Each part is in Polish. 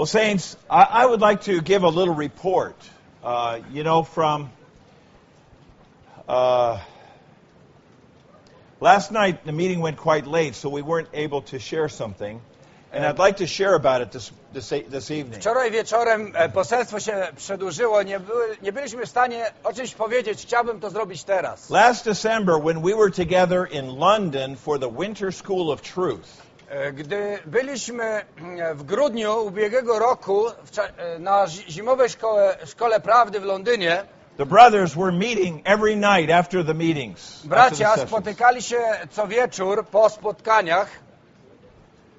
Well, Saints, I, I would like to give a little report. Uh, you know, from uh, last night, the meeting went quite late, so we weren't able to share something. And I'd like to share about it this, this, this evening. Wczoraj wieczorem poselstwo się przedłużyło, nie, były, nie byliśmy w stanie o czymś powiedzieć. Chciałbym to zrobić teraz. Last December, when we were together in London for the Winter School of Truth, Gdy byliśmy mm, w grudniu ubiegłego roku e, na zi- zimowej szkole, szkole prawdy w Londynie, the brothers were meeting every night after the meetings. after the bracia spotykali się co wieczór po spotkaniach.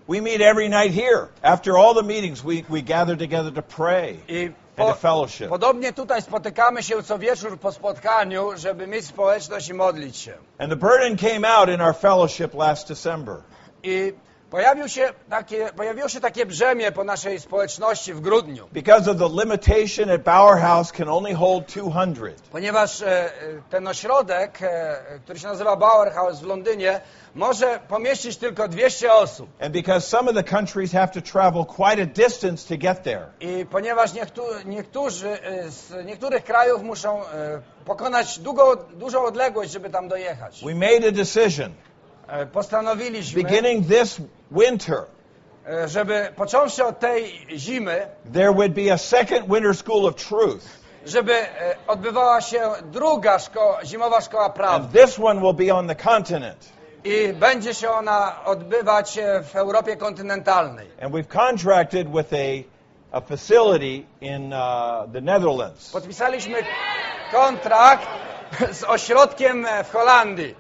We meet every night here. After all the meetings, we, we gather together to pray I and po, to fellowship. podobnie tutaj spotykamy się co wieczór po spotkaniu, żeby mieć społeczność i modlić się. And the burden came out in our fellowship last December. I pojawił się takie, pojawiło się takie brzemię po naszej społeczności w grudniu. Because of the limitation at Bauer House can only hold 200. Ponieważ e, e, ten ośrodek, e, który się nazywa Bauer House w Londynie, może pomieścić tylko 200 osób. And because some of the countries have to travel quite a distance to get there. I ponieważ niektó niektórzy e, z niektórych krajów muszą e, pokonać długo, dużą odległość, żeby tam dojechać. We made a decision Postanowiliśmy, beginning this winter, e, żeby począwszy od tej zimy, there would be a second winter school of truth. żeby e, odbywała się druga szko zimowa szkoła And prawdy. this one will be on the continent. I będzie się ona odbywać e, w Europie kontynentalnej. And we've contracted with a, a facility in uh, the Netherlands. Podpisaliśmy kontrakt z ośrodkiem e, w Holandii.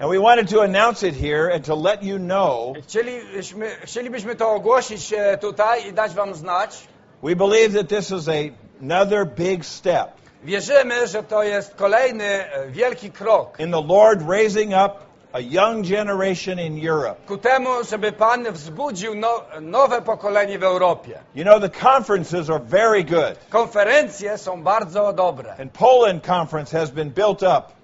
And we wanted to announce it here and to let you know Chcielibyśmy, chcielibyśmy to ogłosić e, tutaj i dać wam znać. we believe that this is a, another big step Wierzymy, że to jest kolejny e, wielki krok in the Lord raising up a young generation in Europe. ku temu, żeby Pan wzbudził no, nowe pokolenie w Europie. You know, the conferences are very good. Konferencje są bardzo dobre. And Poland conference has been built up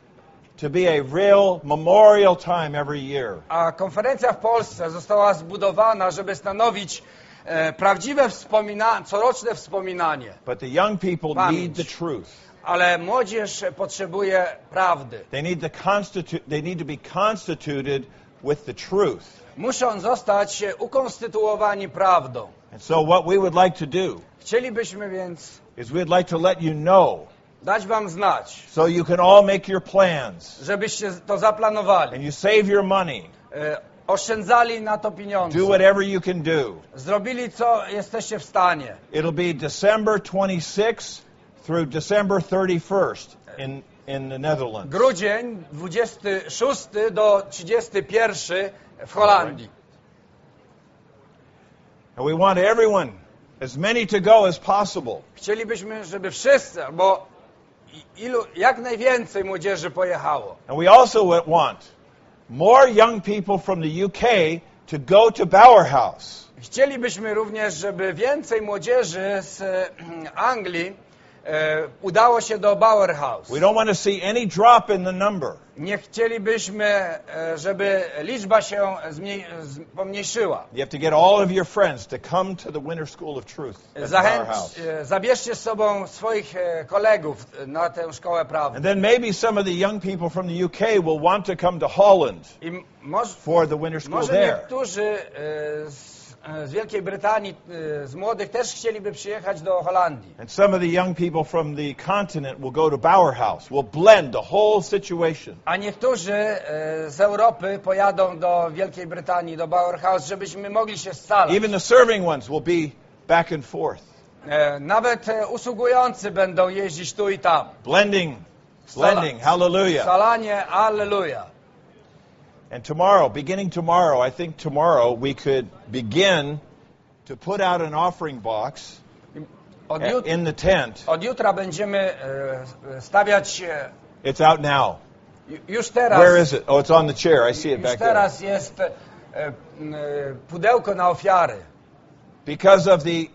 to be a real memorial time every year. A konferencja w Polsce została zbudowana, żeby stanowić e, prawdziwe wspomina coroczne wspominanie. But the young people Pamięć. need the truth. Ale młodzież potrzebuje prawdy. They need, the constitu- they need to be constituted with the truth. Muszą zostać ukonstytuowani prawdą. And so what we would like to do Chcielibyśmy więc is we'd like to let you know dać wam znać, so you can all make your plans żebyście to zaplanowali, and you save your money. e, oszczędzali na to pieniądze, Do whatever you can do. zrobili co jesteście w stanie. It'll be December 26th through December 31st in, in the Netherlands. Grudzień 26 do 31 w Holandii. And we want everyone, as many to go as possible. Chcielibyśmy, żeby wszyscy, i- ilu, jak najwięcej młodzieży pojechało. And we also wa- want more young people from the UK to go to Bauer House. Chcielibyśmy również, żeby więcej młodzieży z e, Anglii udało się do Bauer House. We don't want to see any drop in the number. Nie chcielibyśmy, e, żeby liczba się pomniejszyła. You have to get all of your friends to come to the Winter School of Truth at Zachęć, e, zabierzcie z sobą swoich e, kolegów na tę szkołę prawdy. And then maybe some of the young people from the UK will want to come to Holland I for the winter school może there. niektórzy e, z, e, z Wielkiej Brytanii, e, z młodych też chcieliby przyjechać do Holandii. And some of the young people from the continent will go to Bauer House. We'll blend the whole situation. A niektórzy e, z Europy pojadą do Wielkiej Brytanii, do Bauer House, żebyśmy mogli się scalać. Even the serving ones will be back and forth, E, Nawet e, usługujący będą jeździć tu i tam. blending, blending. Hallelujah. Salanie, alleluja. And tomorrow, beginning tomorrow, I think tomorrow we could begin to put out an offering box Od, in the tent. od jutra będziemy stawiać It's out now. już teraz. Where is it? Oh, it's on the chair. I see it back there. teraz jest pudełko na ofiary. Because of the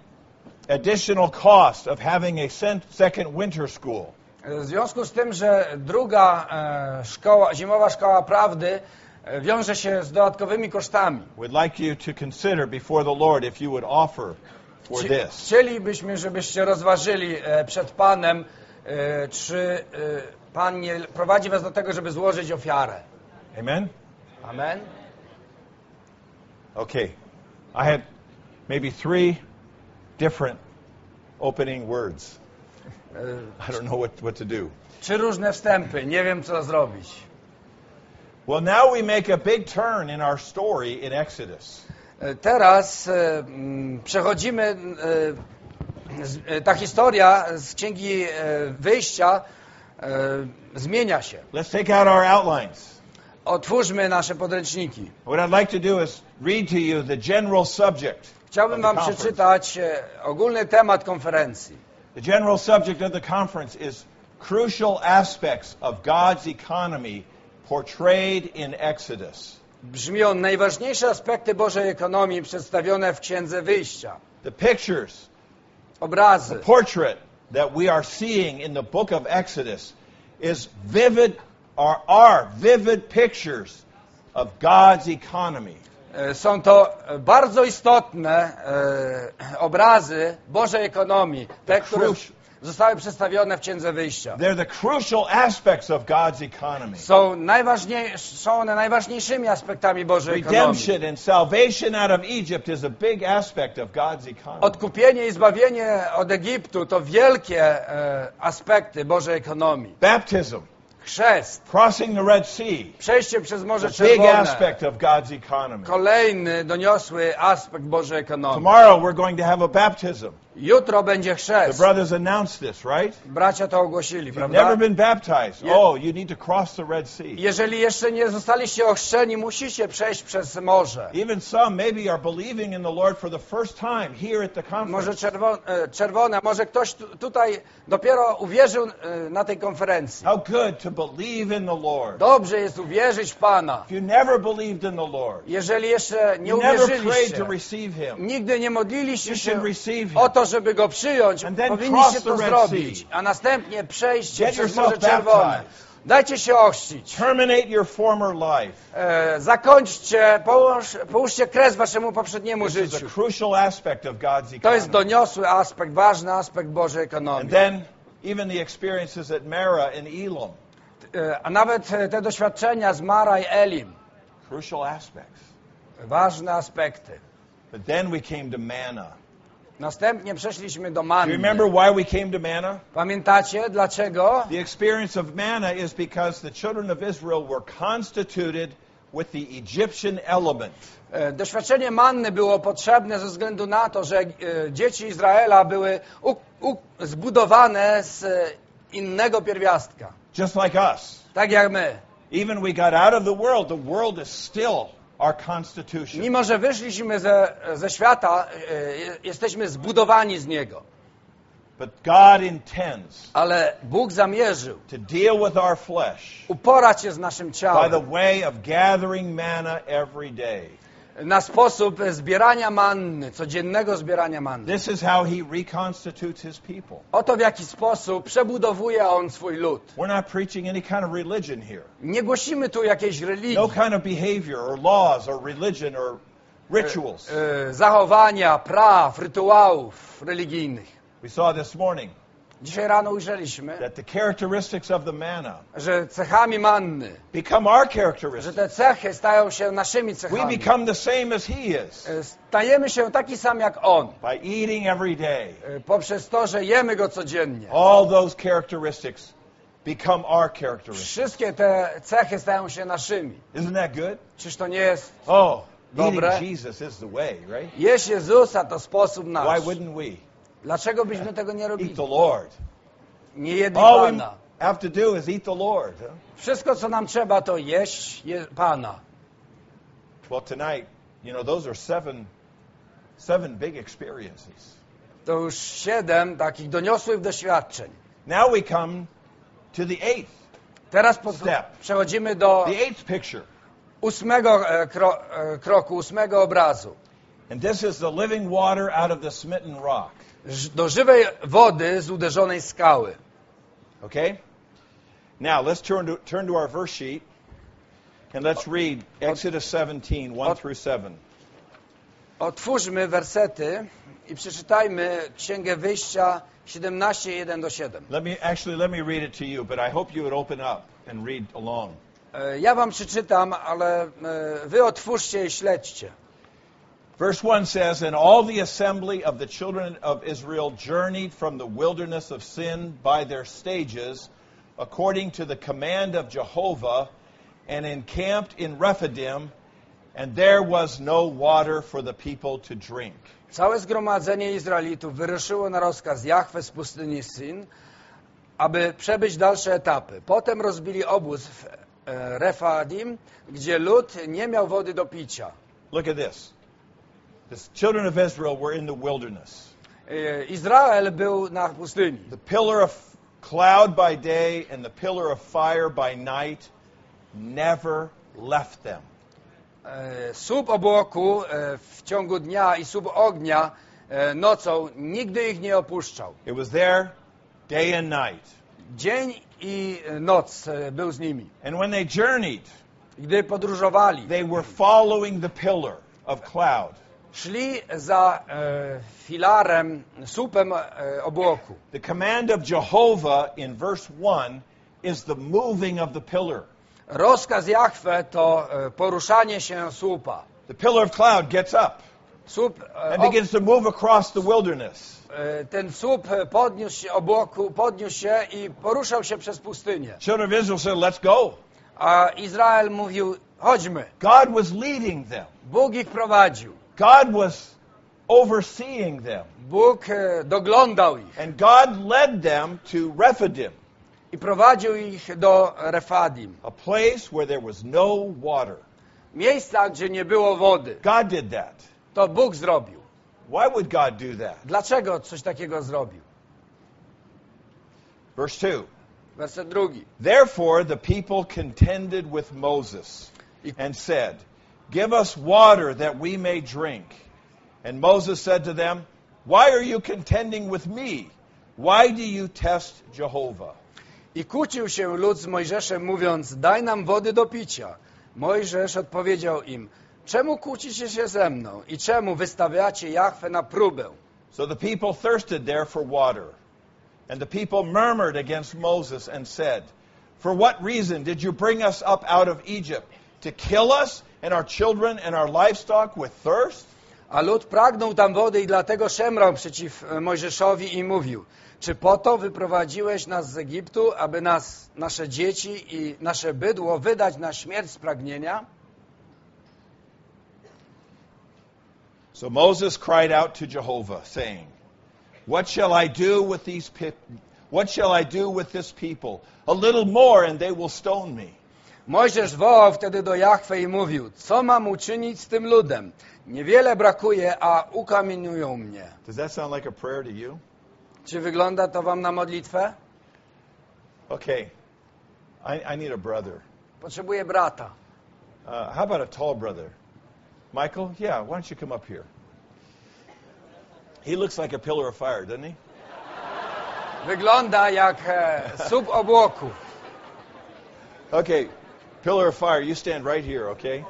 additional cost of having a second winter school. W związku z tym, że druga szkoła, zimowa szkoła prawdy wiąże się z dodatkowymi kosztami. We'd like you to consider before the Lord if you would offer for Chci- this. Chcielibyśmy, żebyście rozważyli e, przed Panem, e, czy e, Pan nie prowadzi was do tego, żeby złożyć ofiarę. Amen? Amen. Okay. I had maybe three different opening words. E, I don't know what, what to do. Trzy różne wstępy, nie wiem co zrobić. Well, now we make a big turn in our story in Exodus. E, Teraz e, przechodzimy, e, z- e, ta historia z Księgi e, Wyjścia zmienia się. Let's take out our outlines. Otwórzmy nasze podręczniki. What I'd like to do is read to you the general subject. Chciałbym Wam przeczytać ogólny temat konferencji. The general subject of the conference is crucial aspects of God's economy portrayed in Exodus. Brzmi on najważniejsze aspekty Bożej ekonomii przedstawione w Księdze Wyjścia. The pictures, the Obrazy. portrait that we are seeing in the book of Exodus is vivid, or are vivid pictures of God's economy. E, Są to bardzo istotne e, obrazy Bożej ekonomii, te, które. Zostały przedstawione w Księdze Wyjścia. They're the crucial aspects of God's economy. Są, są one najważniejszymi aspektami Bożej ekonomii. Redemption and salvation out of Egypt is a big aspect of God's economy. Odkupienie i zbawienie od Egiptu to wielkie e, aspekty Bożej ekonomii. Baptism, Chrzest, crossing the Red Sea, przejście przez Morze a big Czerwone, aspect of God's economy. kolejny doniosły aspekt Bożej ekonomii. Tomorrow we're going to have a baptism. Jutro będzie The chrzest. brothers announced this, right? Bracia to ogłosili, prawda? never been baptized, oh, you need to cross the Red Sea. Jeżeli jeszcze nie zostaliście ochrzczeni, musicie przejść przez morze. Even some maybe are believing in the Lord for the first time here at the Może conference. czerwo, e, czerwone, może ktoś tu, tutaj dopiero uwierzył e, na tej konferencji. How good to believe in the Lord. Dobrze jest uwierzyć w Pana. If you never believed in the Lord, Jeżeli jeszcze nie you never prayed uwierzyliście, to receive Him, nigdy nie modliliście you się should receive Him. o to, żeby Go przyjąć, And powinniście to zrobić, a następnie przejść przez Morze Czerwone. Dajcie się ochrzcić. terminate your former life. E, zakończcie, połóż, połóżcie kres waszemu poprzedniemu This is a życiu. crucial aspect of God's To jest economy. doniosły aspekt, ważny aspekt Bożej And ekonomii. then even the experiences at Mara and Elam, E, A nawet e, te doświadczenia z Mara i Elim, crucial aspects. ważne aspekty. But then we came to manna. Następnie przeszliśmy do manny. remember why we came to manna? Pamiętacie dlaczego? The experience of manna is because the children of Israel were constituted with the Egyptian element. E, Doświadczenie manny było potrzebne ze względu na to, że e, dzieci Izraela były zbudowane z e, innego pierwiastka. Just like us. Tak jak my. Even we got out of the world, the world is still our constitution. Mimo, że wyszliśmy ze, ze świata, e, jesteśmy zbudowani z niego. But God intends Ale Bóg zamierzył to deal with our flesh uporać się z naszym by the ciałem way of gathering manna every day. Na sposób zbierania manny, codziennego zbierania manny. This is how he reconstitutes his people. Oto w jaki sposób przebudowuje On swój lud. We're not preaching any kind of religion here. Nie głosimy tu jakiejś religii, No kind of behavior or laws or religion or rituals. e, zachowania, praw, rytuałów religijnych. We saw this morning Dzisiaj rano ujrzeliśmy, that the characteristics of the manna że cechami manny, become our że characteristics. te cechy stają się naszymi We cechami. become the same as he is E, Stajemy się taki sam jak On, by eating every day. e, poprzez to, że jemy Go codziennie. All those characteristics become our characteristics. Wszystkie te cechy stają się naszymi. Isn't that good? Czyż to nie jest Oh, eating Dobre. Jesus is the way, right? jeść Jezusa to sposób Why nasz. wouldn't we? Dlaczego byśmy tego nie Eat robili? the Lord. Nie jedli All we Pana. have to do is eat the Lord. huh? Wszystko, co nam trzeba, to jeść je Pana. Well, tonight, you know, those are seven, seven big experiences. To już siedem takich doniosłych doświadczeń. Now we come to the eighth, Teraz po, Step. przechodzimy do the eighth picture. ósmego e, kro, e, kroku, ósmego obrazu. And this is the living water out of the smitten rock. Do żywej wody z uderzonej skały. Okay? Now, let's turn to, turn to our verse sheet and let's read Exodus 17, 1 through 7. Otwórzmy wersety i przeczytajmy Księgę Wyjścia 17, 1 do 7. Let me actually let me read it to you, but I hope you would open up and read along. E, Ja wam przeczytam, ale e, wy otwórzcie i śledźcie. Verse 1 says, And all the assembly of the children of Israel journeyed from the wilderness of sin by their stages, according to the command of Jehovah, and encamped in Rephidim, and there was no water for the people to drink. Całe zgromadzenie Izraelitów wyruszyło na rozkaz Jahwe z pustyni Sin, aby przebyć dalsze etapy. Potem rozbili obóz w Refadim, gdzie lud nie miał wody do picia. Look at this. The children of Israel were in the wilderness. Eh, e, Izrael był na pustyni. The pillar of cloud by day and the pillar of fire by night never left them. Eh, e, Słup obłoku e, eh, w ciągu dnia i słup ognia nocą nigdy ich nie opuszczał. It was there day and night. Dzień i noc był z nimi. And when they journeyed, Gdy podróżowali, they were following the pillar of cloud. Szli za e, filarem, słupem e, obłoku. The command of Jehovah in verse 1 is the moving of the pillar. Rozkaz Jahwe to e, poruszanie się słupa. The pillar of cloud gets up Słup, e, and begins to move across the wilderness. e, ten słup e, podniósł się obłoku, podniósł się i poruszał się przez pustynię. Children of Israel said, Let's go. A Izrael mówił, chodźmy. God was leading them, Bóg ich prowadził. God was overseeing them. Bóg doglądał ich And God led them to Rephidim, i prowadził ich do Refadim. a place where there was no water. Miejsca, gdzie nie było wody. God did that. To Bóg zrobił. Why would God do that? Dlaczego coś takiego zrobił? Verse 2. Werset drugi. Therefore the people contended with Moses and said, Give us water that we may drink. And Moses said to them, Why are you contending with me? Why do you test Jehovah? I kłócił się lud z Mojżeszem, mówiąc, daj nam wody do picia. Mojżesz odpowiedział im, czemu kłócicie się ze mną i czemu wystawiacie Jahwe na próbę? So the people thirsted there for water. And the people murmured against Moses and said, For what reason did you bring us up out of Egypt? To kill us and our children and our livestock with thirst? A lud pragnął tam wody i dlatego szemrał przeciw Mojżeszowi i mówił, czy po to wyprowadziłeś nas z Egiptu, aby nas, nasze dzieci i nasze bydło wydać na śmierć z pragnienia? So Moses cried out to Jehovah, saying, What shall I do with these pe- what shall I do with this people? A little more and they will stone me. Mojżesz wołał wtedy do Jahwe i mówił, co mam uczynić z tym ludem? Niewiele brakuje, a ukamieniują mnie. Does that sound like a prayer to you? Czy wygląda to wam na modlitwę? Okay. I, I need a brother. Potrzebuję brata. Uh, how about a tall brother? Michael? Yeah, why don't you come up here? He looks like a pillar of fire, doesn't he? Wygląda jak e, słup obłoku. Okay, pillar of fire, you stand right here, okay?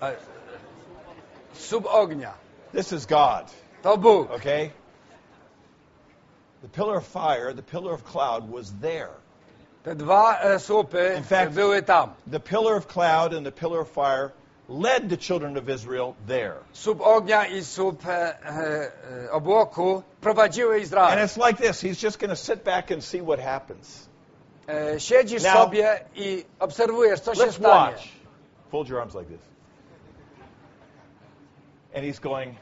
Uh, sub Słup ognia. This is God, To Bóg. okay? The pillar of fire, the pillar of cloud was there. Te dwa e, słupy In fact- były tam. The pillar of cloud and the pillar of fire led the children of Israel there. Słup ognia i słup e, e, e, obłoku prowadziły And it's like this he's just going to sit back and see what happens. E, siedzisz Now- sobie i obserwujesz, co się stanie. watch. Fold your arms like this. And he's going,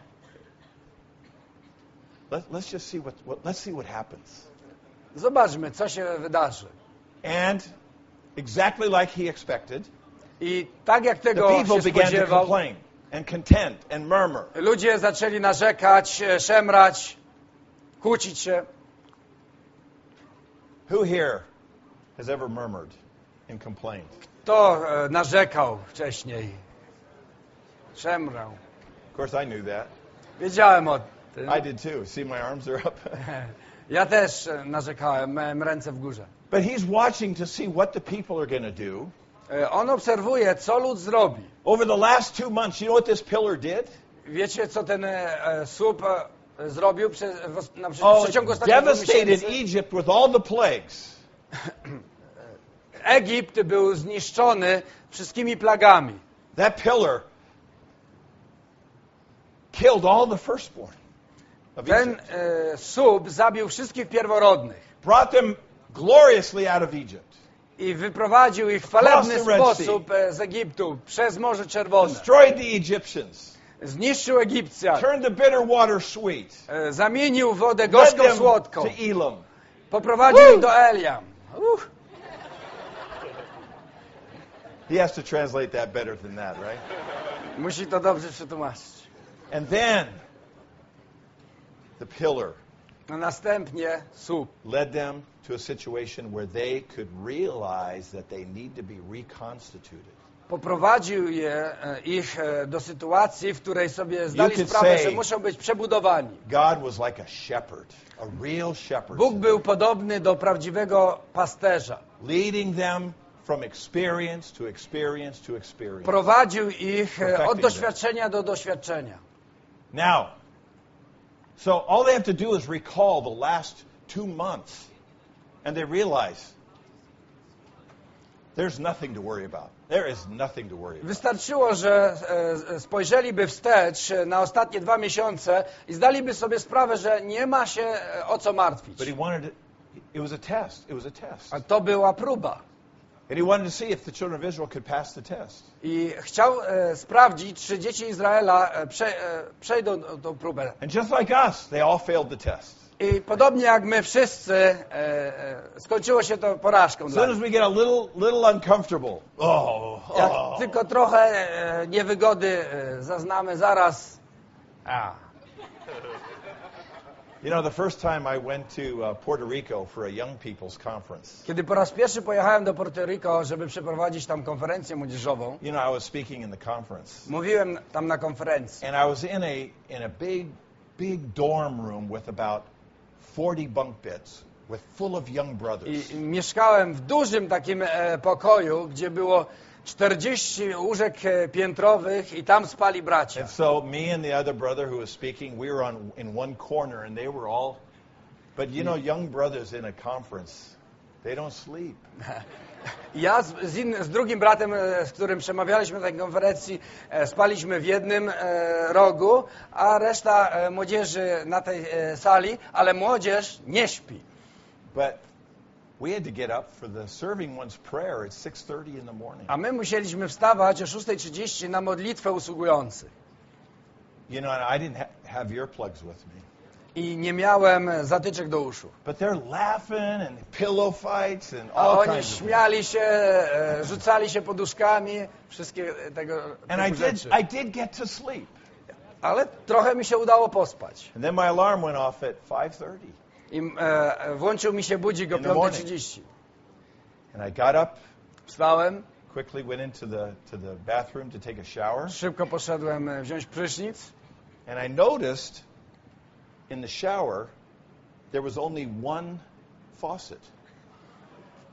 Let, let's just see what, what, let's see what happens. Zobaczmy, co się wydarzy. And exactly like he expected, I tak jak the tego people się began to complain and contend and murmur. ludzie zaczęli narzekać, e, szemrać, kłócić się. Who here has ever murmured and complained? Kto e, narzekał wcześniej? Szemrał. Of course, I knew that. Wiedziałem o tym. I did too. See, my arms are up. Ja też e, narzekałem, miałem ręce w górze. but he's watching to see what the people are going to do. E, On obserwuje, co lud zrobi. Over the last two months, you know what this pillar did? Wiecie, co ten e, e, słup e, zrobił przez, w, os- na, w Oh, przeciągu it ostatnich dwóch devastated miesięcy? Egypt with all the plagues. Egipt był zniszczony wszystkimi plagami. That pillar killed all the firstborn Ten e, słup zabił wszystkich pierworodnych Brought them gloriously out of Egypt. i wyprowadził ich w chwalebny sposób e, z Egiptu przez Morze Czerwone. Destroyed the Egyptians. Zniszczył Egipcjan. Turned the bitter water sweet. E, Zamienił wodę gorzką słodką. to Elam. Poprowadził ich do Eliam. Uch. He has to translate that better than that, right? Musi to dobrze przetłumaczyć. And then the pillar No następnie słup led them to a situation where they could realize that they need to be reconstituted. Poprowadził je, e, ich e, do sytuacji, w której sobie zdali sprawę, że muszą być przebudowani. God was like a shepherd, a real shepherd, Bóg był podobny do prawdziwego pasterza. leading them from experience to experience to experience. Prowadził ich e, od doświadczenia do doświadczenia. Now, so all they have to do is recall the last two months, and they realize there's nothing to worry about. There is nothing to worry about. Wystarczyło, że e, spojrzeliby wstecz e, na ostatnie dwa miesiące i zdaliby sobie sprawę, że nie ma się e, o co martwić. But he wanted it, it was a test. It was a test. A to była próba. I chciał e, sprawdzić, czy dzieci Izraela e, prze, e, przejdą tą próbę. And just like us, they all failed the test. I podobnie jak my wszyscy, e, e, skończyło się to porażką As dla soon as nich. we get a little, little uncomfortable, oh, Jak oh. tylko trochę e, niewygody e, zaznamy, zaraz... A. You know, the first time I went to uh, Puerto Rico for a young people's conference, Kiedy po raz pierwszy pojechałem do Puerto Rico, żeby przeprowadzić tam konferencję młodzieżową, you know, I was speaking in the conference. mówiłem tam na konferencji. And I was in a in a big big dorm room with about 40 bunk beds with full of young brothers. I mieszkałem w dużym takim e, pokoju, gdzie było 40 łóżek e, piętrowych i tam spali bracia. And so me and the other brother who was speaking, we were on in one corner and they were all but you know young brothers in a conference, they don't sleep. Ja z, z, in, z drugim bratem, e, z którym przemawialiśmy na tej konferencji, e, spaliśmy w jednym e, rogu, a reszta e, młodzieży na tej e, sali, ale młodzież nie śpi. But we had to get up for the serving one's prayer at 6:30 in the morning. A my musieliśmy wstawać o 6.30 na modlitwę usługujących. You know, I didn't ha- have earplugs with me. I nie miałem zatyczek do uszu. But they're laughing and pillow fights and A all oni kinds of things. śmiali się, e, rzucali się poduszkami, wszystkie tego And I typu did rzeczy. I did get to sleep. Ale trochę mi się udało pospać. And then my alarm went off at 5:30. I e, włączył mi się budzik o In the morning. 5.30. And I got up, Wstałem, quickly went into the to the bathroom to take a shower, szybko poszedłem e, wziąć prysznic and I noticed in the shower there was only one faucet.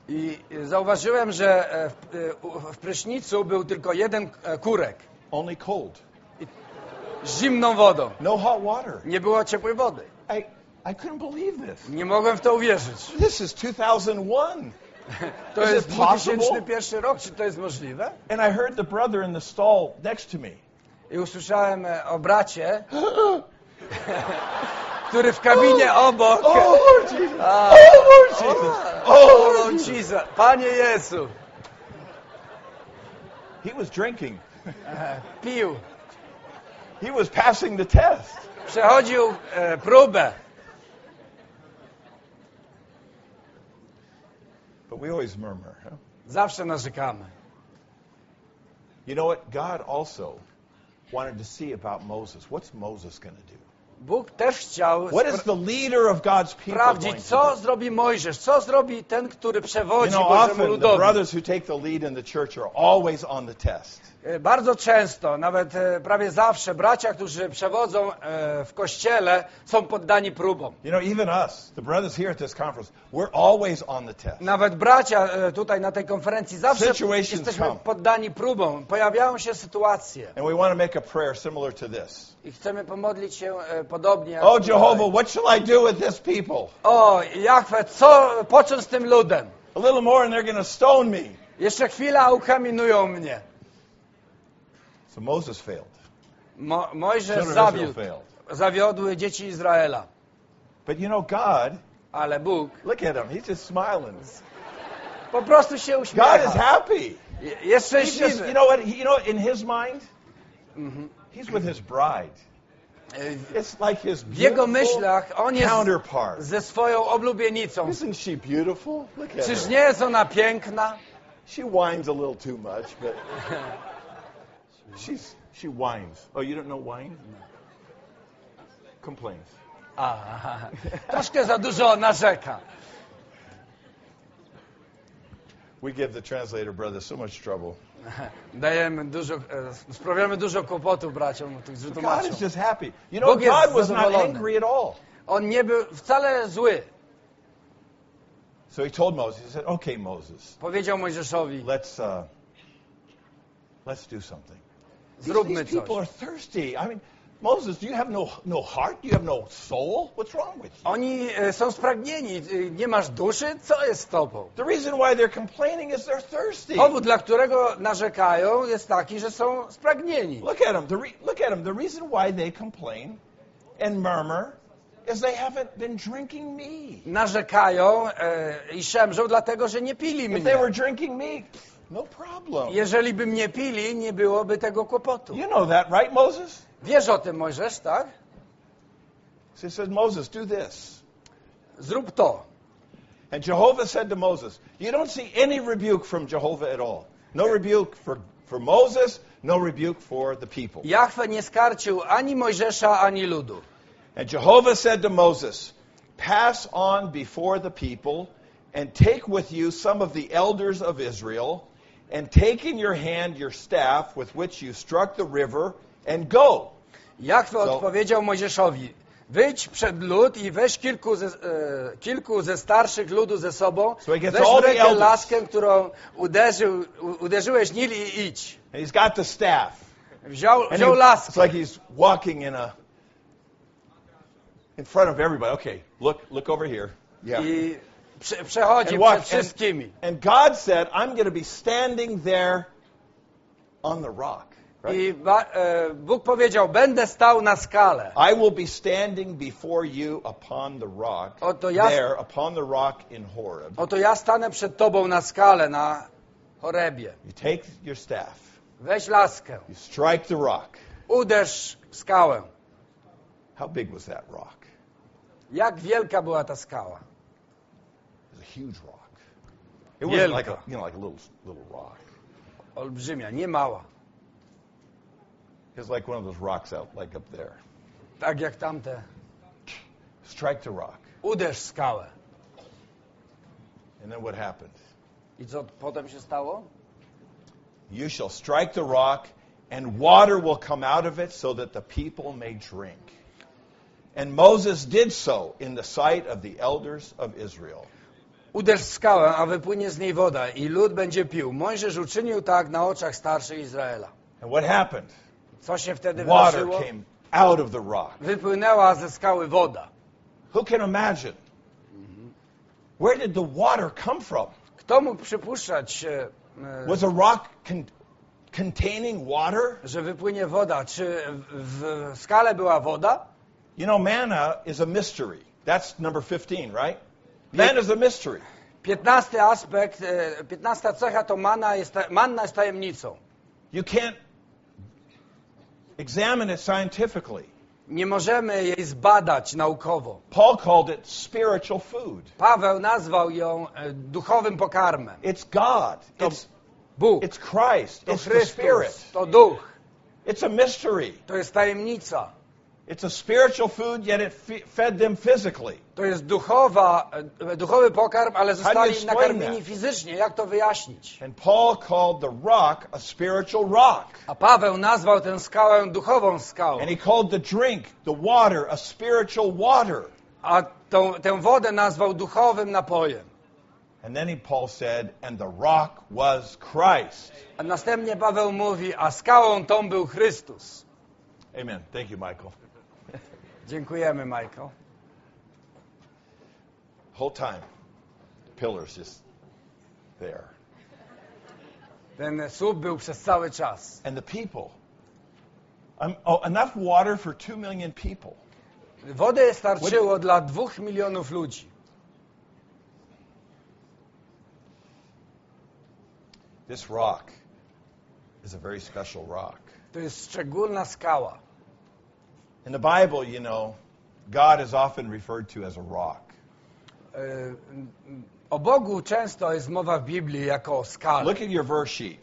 i zauważyłem, że e, w, e, w prysznicu był tylko jeden e, kurek Only cold. z zimną wodą. No hot water. Nie było ciepłej wody. I I couldn't believe this. Nie mogłem w to uwierzyć. This is 2001. To Is jest it possible? 2001 rok, czy to jest możliwe? And I heard the brother in the stall next to me. I usłyszałem o bracie, który w kabinie obok. Oh Lord Jesus. A, Oh Lord Jesus. o, Oh Lord Jesus, Panie Jezu, He was drinking. pił, He was passing the test. przechodził e, próbę. But we always murmur. Huh? Zawsze narzekamy. You know what? God also wanted to see about Moses. What's Moses going to do? Bóg też chciał What is the leader of God's people sprawdzić, co zrobi Mojżesz, co zrobi ten, który You przewodzi know, Bożemu the brothers who take the lead in the church are always on the test. E, Bardzo często, nawet e, prawie zawsze, bracia, którzy przewodzą e, w kościele, są poddani próbom. You know, even us, the brothers here at this conference, we're always on the test. Nawet bracia tutaj na tej konferencji zawsze Situations jesteśmy come. poddani próbom. Pojawiają się sytuacje And we want to make a prayer similar to this. i chcemy pomodlić się podobnie. jak Oh. Jehovah, what shall I do with this people? O, Jachwę, co począć z tym ludem? A little more and they're going to stone me. Jeszcze chwila, ukaminują mnie. So Moses failed. Mo, Mojżesz Children of Israel zawiódł, zawiodły dzieci Izraela. But you know, God, Ale Bóg look at him. He's just smiling. po prostu się God is uśmiecha. happy. Je- Jest just, you szczęśliwy. know what? You know, in his mind, Mhm. he's with his bride. It's like his W jego beautiful myślach on jest counterpart. ze swoją oblubienicą. Isn't she beautiful? Look at Czyż her. nie jest ona piękna? She whines a little too much, but she's she whines. Oh, you don't know whine? Complains. A, troszkę za dużo narzeka. We give the translator brother so much trouble. Dajemy dużo, e, sprawiamy dużo kłopotów braciom, którzy God tłumaczą. is just happy. You know, Bóg jest God was not zadowolony. angry at all. On nie był wcale zły. So he told Moses, he said, "Okay, Moses, Powiedział Mojżeszowi, let's uh, let's do something." These, zróbmy these people are thirsty. I mean, Moses, do you have no no heart? Do you have no soul? What's wrong with you? Oni e, są spragnieni. E, Nie masz duszy? Co jest z tobą? The reason why they're complaining is they're thirsty. Powód, dla którego narzekają, jest taki, że są spragnieni. Look at them. The re- look at them. The reason why they complain and murmur is they haven't been drinking me. Narzekają e, i szemrzą, dlatego że nie pili If they were mnie. drinking me, no problem. Jeżeli by mnie pili, nie byłoby tego kłopotu. You know that, right, Moses? Wiesz o tym, Mojżesz, tak? So he says, Moses, do this. Zrób to. And Jehovah said to Moses, You don't see any rebuke from Jehovah at all. No rebuke for, for Moses, no rebuke for the people. Jachwę nie skarcił ani Mojżesza, ani ludu. And Jehovah said to Moses, Pass on before the people, and take with you some of the elders of Israel, and take in your hand your staff with which you struck the river, and go. Jachwę So- odpowiedział Mojżeszowi, wyjdź przed lud i weź kilku ze, e, kilku ze starszych ludu ze sobą, So weź rękę laskę, którą uderzył, uderzyłeś Nil i idź. And he's got the staff. Wziął, And wziął he- laskę. it's like he's walking in a in front of everybody. Okay, look look over here. Yeah. I prze, przechodzi And walk- przed wszystkimi. And God said, I'm going to be standing there on the rock. I e, Bóg powiedział, będę stał na skale. I will be standing before you upon the rock, Oto ja- there upon the rock in Horeb. Oto ja stanę przed tobą na skale, na Horebie. You take your staff, Weź laskę, you strike the rock. uderz skałę. How big was that rock? Jak wielka była ta skała? It was a huge rock. It wasn't like a you know like a little little rock. Olbrzymia, nie mała. It was like one of those rocks out like up there. Tak jak tamte. Strike the rock. Uderz skałę. And then what happened? I co potem się stało? You shall strike the rock, and water will come out of it so that the people may drink. And Moses did so in the sight of the elders of Israel. Uderz skałę, a wypłynie z niej woda i lud będzie pił. Mojżesz uczynił tak na oczach starszych Izraela. And what happened? Co się wtedy Water wydarzyło? came out of the rock. Wypłynęła ze skały woda. Who can imagine? Where did the water come from? Kto mógł przypuszczać, e, e, Was a rock con- containing water? że wypłynie woda? Czy w, skale była woda? You know, manna is a mystery. That's number 15, right? Manna is a mystery. Piętnasty aspekt, e, piętnasta cecha to manna jest, manna jest tajemnicą. You can't examine it scientifically. Nie możemy jej zbadać naukowo. Paul called it spiritual food. Paweł nazwał ją e, duchowym pokarmem. It's God. To It's, Bóg, it's Christ. to It's the Spirit. Chrystus, to duch, It's a mystery. to jest tajemnica. It's a spiritual food, yet it fed them physically. To jest duchowa, duchowy pokarm, ale zostali nakarmieni fizycznie. Jak to wyjaśnić? And Paul called the rock a spiritual rock. A Paweł nazwał tę skałę duchową skałą, And he called the drink, the water, a spiritual water. a tą, tę wodę nazwał duchowym napojem. And then he, Paul said, and the rock was Christ. A następnie Paweł mówi, a skałą tą był Chrystus. Amen. Thank you, Michael. Dziękujemy, Michael. Whole time, the pillar's just there. Ten słup był przez cały czas. And the people. Um, oh, enough water for two million people. Wody starczyło dla dwóch milionów ludzi. This rock is a very special rock. To jest szczególna skała. In the Bible, you know, God is often referred to as a rock. E, O Bogu często jest mowa w Biblii jako o skale. Look at your verse sheet.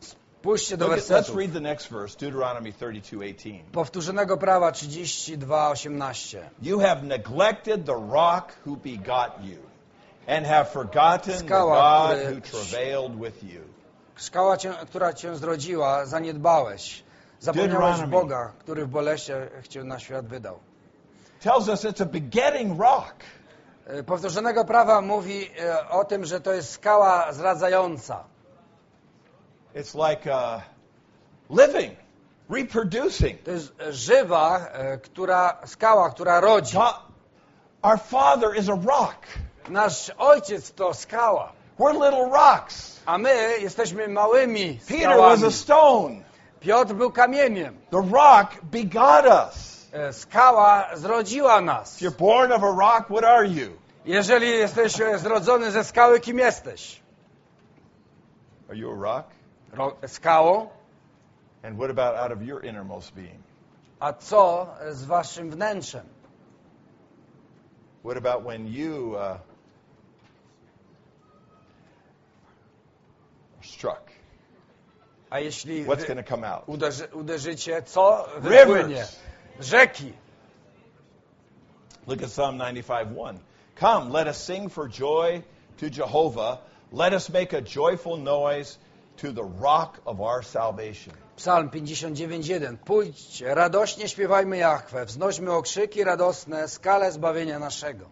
Spójrzcie do Look at, let's wersetów. read the next verse, Deuteronomy 32:18. Powtórzonego prawa 32:18. You have neglected the rock who begot you, and have forgotten the Skała, God który- who travailed with you. Skała, cię, która cię zrodziła, zaniedbałeś. Zapomniałeś. Boga, który w boleściach cię na świat wydał. Tells us it's a begetting rock. E, Powtórzonego prawa mówi e, o tym, że to jest skała zradzająca. It's like uh, living, reproducing. To jest żywa, e, która, skała, która rodzi. God, our Father is a rock. Nasz ojciec to skała, We're little rocks. a my jesteśmy małymi Peter was skałami. a stone. Piotr był kamieniem. The rock begot us. Skała zrodziła nas. If you're born of a rock, what are you? Jeżeli jesteś zrodzony ze skały, kim jesteś? Are you a rock? Ro- skałą? And what about out of your innermost being? A co z waszym wnętrzem? What about when you uh, are struck? A jeśli What's wy going to come out? uderzy, uderzycie, co wypłynie? Rivers. Rzeki. Look at Psalm 95:1. Come, let us sing for joy to Jehovah. Let us make a joyful noise to the rock of our salvation. Psalm 59.1. Pójdźcie, radośnie śpiewajmy Jachwę, wznośmy okrzyki radosne, skalę zbawienia naszego.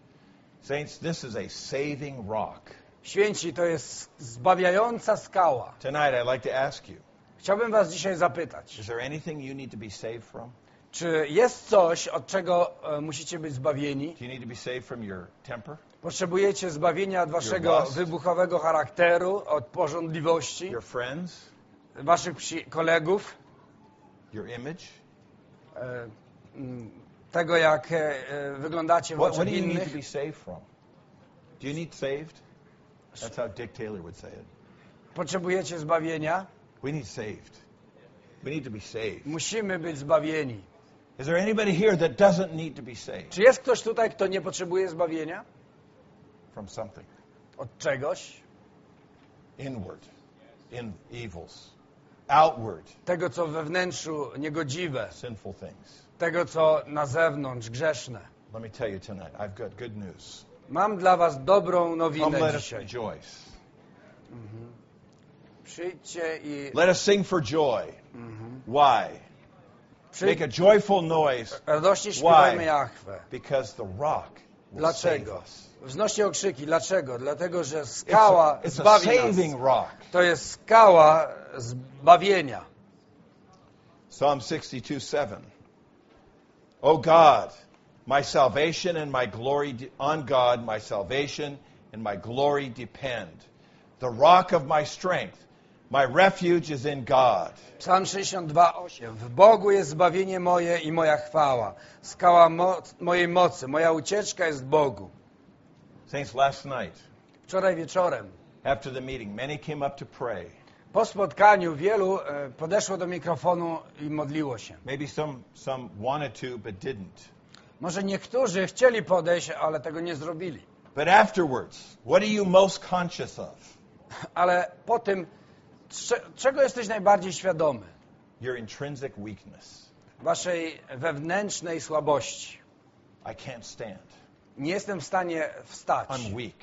Saints, this is a saving rock. Święci, to jest zbawiająca skała. Tonight, I'd like to ask you Chciałbym was dzisiaj zapytać, is there anything you need to be saved from? czy jest coś, od czego e, musicie być zbawieni? Do you need to be saved from your temper, Potrzebujecie zbawienia od waszego lust. wybuchowego charakteru, od porządliwości, your friends, waszych psi- kolegów, your image? e, mm, tego jak e, e, wyglądacie w What, what oczach do you need to innych. be saved from? Do you need saved? That's how Dick Taylor would say it. Potrzebujecie zbawienia? We need saved. We need to be saved. Musimy być zbawieni. Is there anybody here that doesn't need to be saved Czy jest ktoś tutaj, kto nie potrzebuje zbawienia? from something Od czegoś? inward, in evils, outward, Tego, co we wnętrzu niegodziwe, sinful things? tego, co na zewnątrz grzeszne. Let me tell you tonight, I've got good news. Mam dla was dobrą Come nowinę let us dzisiaj. rejoice. Przyjdźcie i Let us sing for joy. Mhm. Why? Make a joyful noise Why? Because the rock will Dlaczego? Wznoście okrzyki. Dlaczego? Dlatego, że It's skała a, it's a zbawi saving nas. rock. To jest skała zbawienia. Psalm 62 7. O God, my salvation and my glory, de- on God, my salvation and my glory depend. The rock of my strength, my refuge is in God. Psalm 62:8. W Bogu jest zbawienie moje i moja chwała. Skała mo mojej mocy, moja ucieczka jest w Bogu. Saints, last night, Wczoraj wieczorem after the meeting, many came up to pray. po spotkaniu wielu e, podeszło do mikrofonu i modliło się. Maybe some, some wanted to, but didn't. Może niektórzy chcieli podejść, ale tego nie zrobili. But afterwards, what are you most conscious of? Ale po tym, czego jesteś najbardziej świadomy? Your intrinsic weakness. waszej wewnętrznej słabości. I can't stand. Nie jestem w stanie wstać. I'm weak.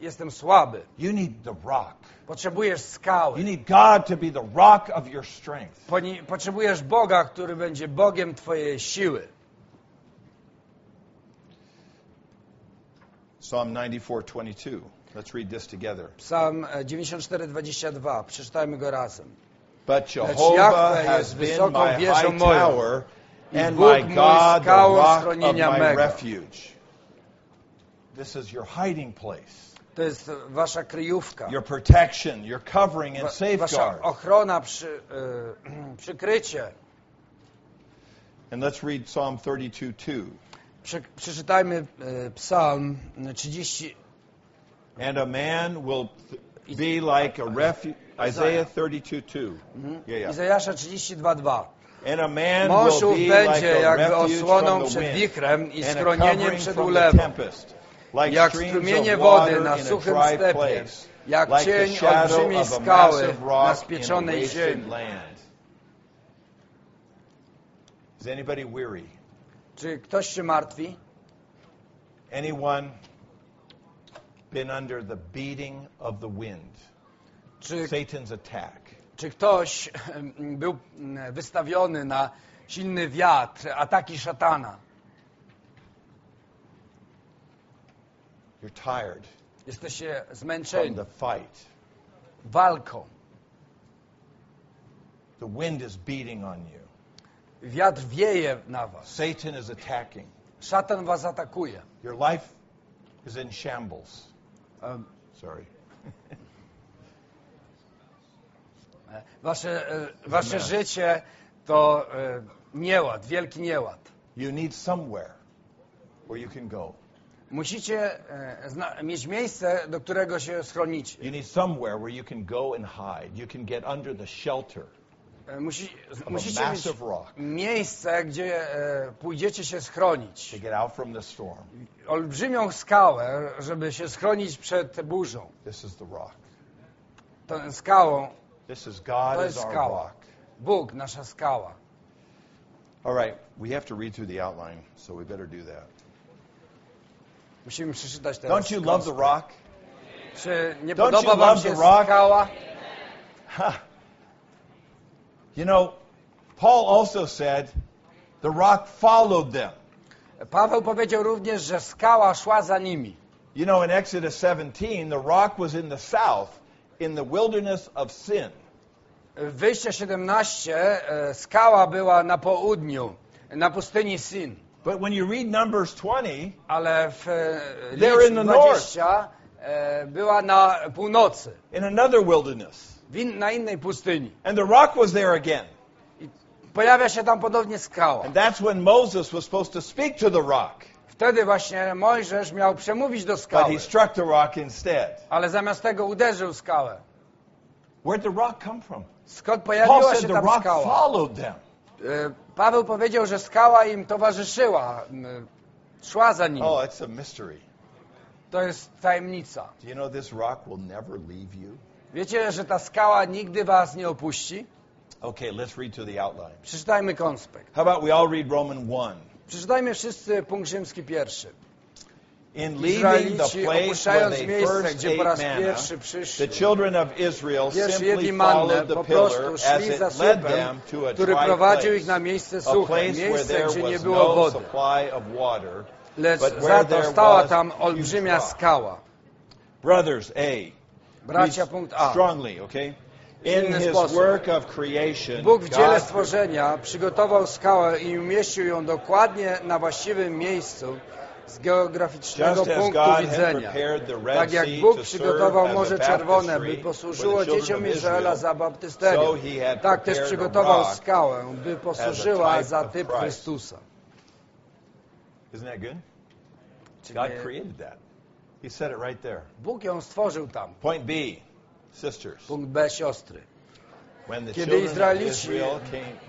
Jestem słaby. You need the rock. Potrzebujesz You skały. need God to be the rock of your strength. Potrzebujesz Boga, który będzie Bogiem twojej siły. Psalm 94:22. Let's read this together. Psalm e, 94:22. Przeczytajmy go razem. But Jehovah has been my wieżą high tower and my God, the rock of my refuge. This is your hiding place, To jest wasza kryjówka. your protection, your covering and Wa- Wasza safeguard. ochrona, przy, e, przykrycie. And let's read Psalm 32:2. Prze, przeczytajmy e, Psalm 30. And a man will be like a refuge. Isaiah 32:2. Yeah, yeah. Izajasza 32:2. And a man Mąż will be będzie like a jakby refuge osłoną the przed wind wichrem i and a schronieniem covering przed from the ulewą. tempest. Like Jak streams strumienie of wody water na in a suchym dry stepie, place. jak like the cień shadow olbrzymiej of a skały massive na rock in a spieczonej wasted ziemi. land. Is anybody weary? Czy ktoś się martwi? Anyone been under the beating of the wind? Czy, Satan's attack. czy ktoś był wystawiony na silny wiatr, ataki szatana? You're tired Jesteście from zmęczeni the fight. walką. The wind is beating on you. Wiatr wieje na was. Satan is attacking. Szatan was atakuje. Your life is in shambles. Em, Sorry. Wasze, e, wasze życie to e, nieład, wielki nieład. You need somewhere where you can go. Musicie e, mieć miejsce, do którego się schronicie. You need somewhere where you can go and hide. You can get under the shelter Musi, of a musicie mieć miejsce, gdzie e, pójdziecie się schronić. Olbrzymią skałę, żeby się schronić przed burzą. This is the rock. Tą skałą This is God To is jest our skała. rock. Bóg, nasza skała. All right, we have to read through the outline, so we better do that. Musimy przeczytać teraz. Don't you love the rock? Czy nie Don't podoba wam się skała? Ha. You know, Paul also said the rock followed them. Paweł powiedział również, że skała szła za nimi. You know, in Exodus 17, the rock was in the south, in the wilderness of sin. W Wyjście 17 e, skała była na południu, na pustyni Sin. But when you read Numbers 20, Ale w They're in the north. 20 e, była na północy, in another wilderness, w in, na innej pustyni. and the rock was there again. Pojawia się tam ponownie skała. And that's when Moses was supposed to speak to the rock, Wtedy właśnie Mojżesz miał przemówić do but skały, he struck the rock instead. ale zamiast tego uderzył skałę. Where'd the rock come from? Skąd Paul pojawiła said się the rock skała? followed them. E, Paweł powiedział, że skała im towarzyszyła, szła za nim. Oh, it's a mystery. To jest tajemnica. Do you know this rock will never leave you? Wiecie, że ta skała nigdy was nie opuści? Okay, let's read to the outline. Przeczytajmy konspekt. How about we all read Roman 1? Przeczytajmy wszyscy punkt rzymski pierwszy. In leaving the place where they miejsce, first gdzie po raz pierwszy przyszli, the children of Israel simply followed the pillar as it led them to a który dry prowadził ich na miejsce a suche, miejsce, there gdzie nie było no wody. supply of water, Lecz but where za to there stała was tam olbrzymia skała. Brothers, A. Bracia, punkt A. Strongly, okay? In inny his sposób. work of creation, Bóg w dziele God stworzenia przygotował skałę i umieścił ją dokładnie na właściwym miejscu z geograficznego punktu God widzenia. Tak jak Bóg to przygotował Morze Czerwone, by posłużyło dzieciom Izraela za baptysterię. Tak też przygotował skałę, by posłużyła za typ. Chrystusa. Isn't that good? God created that. He said it right there. Bóg ją stworzył tam. Point B, sisters. Punkt B, siostry. When the Kiedy Izraelici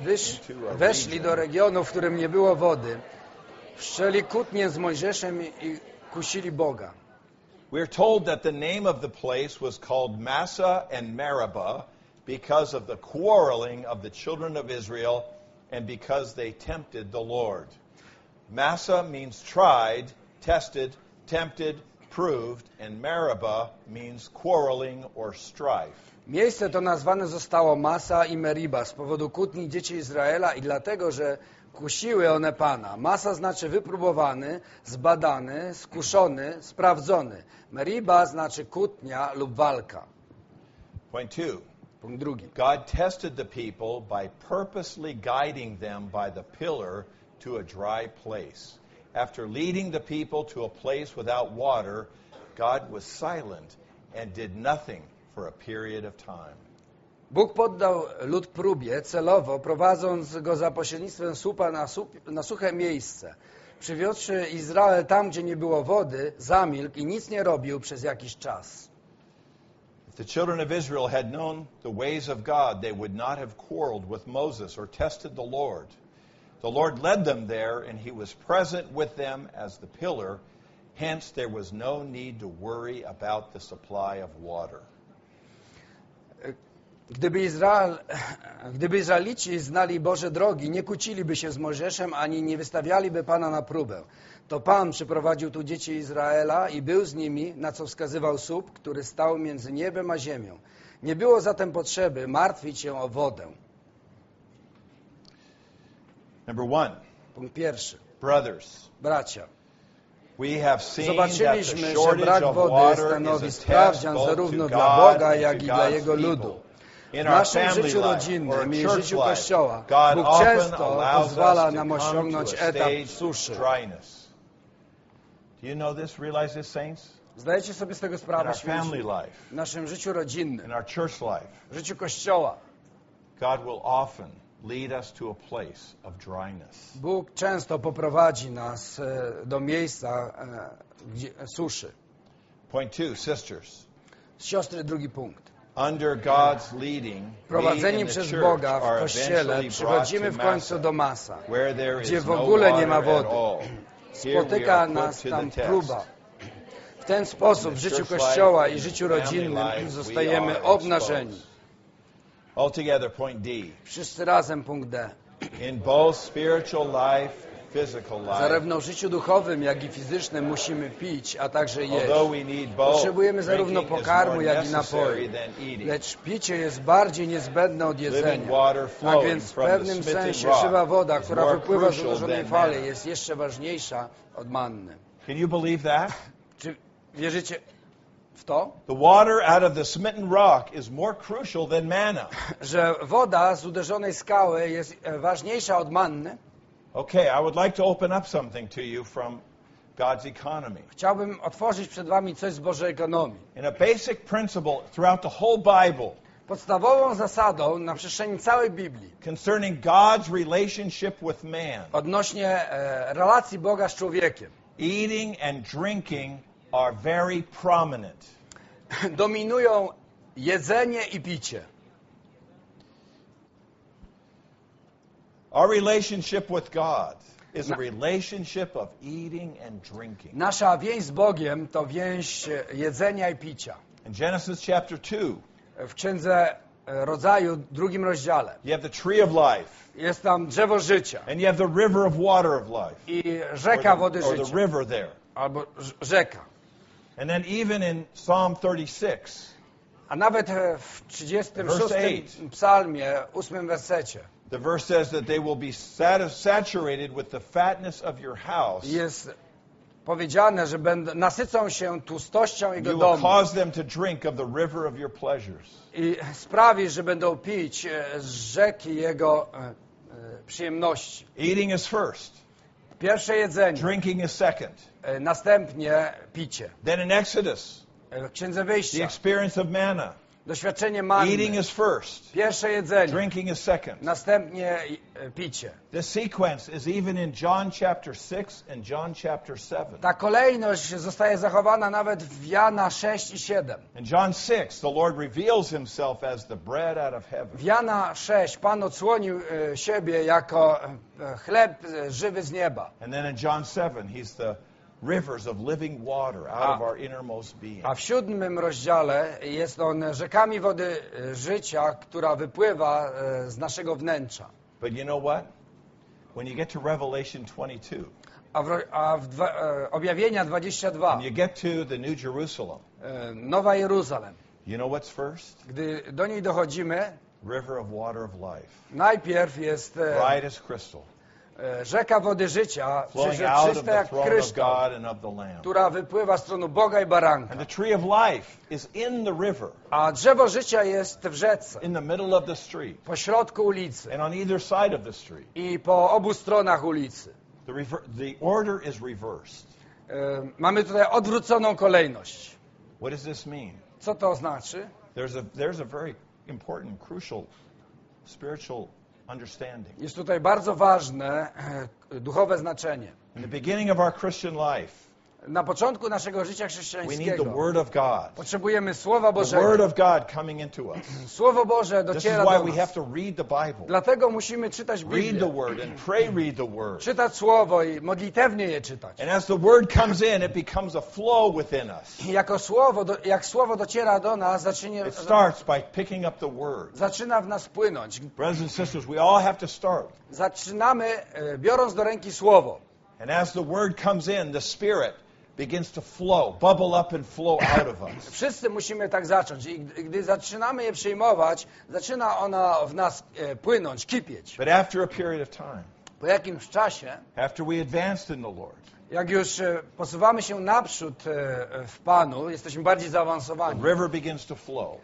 wysz, weszli do regionu, w którym nie było wody, wszczeli kłótnię z Mojżeszem i kusili Boga. we're told that the name of the place was called Massa and Meribah because of the quarreling of the children of Israel and because they tempted the Lord. Massa means tried, tested, tempted, proved, and Meribah means quarreling or strife. Miejsce to nazwane zostało Masa i Meriba z powodu kłótni dzieci Izraela i dlatego, że kusiły one Pana. Masa znaczy wypróbowany, zbadany, skuszony, sprawdzony. Meriba znaczy kłótnia lub walka. Point two. Punkt drugi. God tested the people by purposely guiding them by the pillar to a dry place. After leading the people to a place without water, God was silent and did nothing for a period of time. Bóg poddał lud próbie celowo, prowadząc go za pośrednictwem słupa na, sup, na suche miejsce. Przywiózłszy Izrael tam, gdzie nie było wody, zamilkł i nic nie robił przez jakiś czas. If the children of Israel had known the ways of God, they would not have quarreled with Moses or tested the Lord. The Lord led them there, and he was present with them as the pillar. Hence, there was no need to worry about the supply of water. Gdyby, Izrael, gdyby Izraelici znali Boże drogi, nie kłóciliby się z Mojżeszem, ani nie wystawialiby Pana na próbę. To Pan przyprowadził tu dzieci Izraela i był z nimi, na co wskazywał słup, który stał między niebem a ziemią. Nie było zatem potrzeby martwić się o wodę. Number one, Punkt pierwszy. brothers, Bracia, we have seen that the zobaczyliśmy, że brak wody stanowi sprawdzian zarówno dla Boga, jak i dla Jego ludu. W naszym życiu rodzinnym i życiu Kościoła God Bóg often często pozwala nam osiągnąć etap suszy. of dryness. Do you know this? Realize this, saints? Zdajecie sobie z tego In sprawę, święci? W naszym życiu in rodzinnym, our church life, w życiu Kościoła, God will often lead us to a place of dryness. Bóg często poprowadzi nas e, do miejsca e, gdzie, suszy. Point two, sisters. Siostry, drugi punkt. Under God's leading, Prowadzeni przez Boga w Kościele przychodzimy w końcu do Masa. gdzie w no ogóle nie ma wody. Spotyka nas tam próba. W ten sposób w życiu Kościoła i życiu rodzinnym zostajemy obnażeni. Altogether, point D. Wszyscy razem punkt D. In both spiritual life, physical life, Zarówno w życiu duchowym, jak i fizycznym musimy pić, a także jeść. Potrzebujemy zarówno pokarmu, jak i napoju. Lecz picie jest bardziej niezbędne od jedzenia. water Tak więc w pewnym sensie żywa woda, która wypływa z than fali, jest jeszcze ważniejsza od manny. Can you believe that? Czy wierzycie w to? The water out of the smitten rock is more crucial than manna. Że woda z uderzonej skały jest e, ważniejsza od manny? Okay, I would like to open up something to you from God's economy. Chciałbym otworzyć przed wami coś z Bożej ekonomii. In a basic principle throughout the whole Bible Podstawową zasadą na przestrzeni całej Biblii concerning God's relationship with man, odnośnie e, relacji Boga z człowiekiem eating and drinking are very prominent. dominują jedzenie i picie. Our relationship with God is a relationship of eating and drinking. Nasza więź z Bogiem to więź jedzenia i picia. In Genesis chapter 2, W Księdze Rodzaju, drugim rozdziale, you have the tree of life, jest tam drzewo życia and you have the river of water of life, i or rzeka wody the, or the życia, river there. albo rz- rzeka. And then even in Psalm 36, A nawet e, w 36 Verse eight. psalmie, 8 wersecie, the verse says that they will be sat- saturated with the fatness of your house. jest powiedziane, że będą, nasycą się tłustością Jego You domu cause them to drink of the river of your pleasures. i sprawi, że będą pić e, z rzeki Jego e, przyjemności. Eating is first, Pierwsze jedzenie, drinking is second. e, następnie picie. Then in Exodus, E, W Księdze the Wyjścia, experience of manna. Doświadczenie Eating manny, is first, pierwsze jedzenie, drinking is second. następnie e, picie. This sequence is even in John chapter 6 and John chapter 7. Ta kolejność zostaje zachowana nawet w Jana 6 i 7. In John 6, the Lord reveals himself as the bread out of heaven. W Jana 6 Pan odsłonił e, siebie jako e, chleb żywy z nieba. And then in John 7, he's the rivers of living water out of our innermost being. A w siódmym rozdziale jest on rzekami wody e, życia, która wypływa e, z naszego wnętrza. But you know what? When you get to Revelation 22, A w, ro- a w dwa, e, objawienia 22, and you get to the New Jerusalem, e, Nowa Jeruzalem, you know what's first? gdy do niej dochodzimy, River of water of life, najpierw jest bright as crystal, rzeka wody życia, flowing przecież out of czysta the jak kryształ, która wypływa z tronu Boga i baranka. And the tree of life is in the river, A drzewo życia jest w rzece, in the middle of the street, po środku ulicy and on either side of the street. i po obu stronach ulicy. The, order is reversed. E, Mamy tutaj odwróconą kolejność. What does this mean? Co to znaczy? There's a, there's a very important, crucial spiritual. Jest tutaj bardzo ważne e, duchowe znaczenie. In the beginning of our Christian life, Na początku naszego życia we need the chrześcijańskiego Word of God. potrzebujemy Słowa The Word Bożego. of God coming into us. Słowo Boże dociera why do we have nas. to read the Bible. Dlatego musimy czytać Biblię. Czytać Słowo i modlitewnie je czytać. I Jako słowo, jak Słowo dociera do nas, zaczynie, It starts by picking up the Word. zaczyna w nas płynąć. Brothers and sisters, we all have to start. Zaczynamy e, biorąc do ręki Słowo. And as the Word comes in, the Spirit begins to flow, bubble up and flow out of us. Wszyscy musimy tak zacząć. I gdy, zaczynamy je przyjmować, zaczyna ona w nas e, płynąć, kipieć. But after a period of time, Po jakimś czasie, after we advanced in the Lord, jak już e, posuwamy się naprzód e, w Panu, jesteśmy bardziej the zaawansowani, river begins to flow,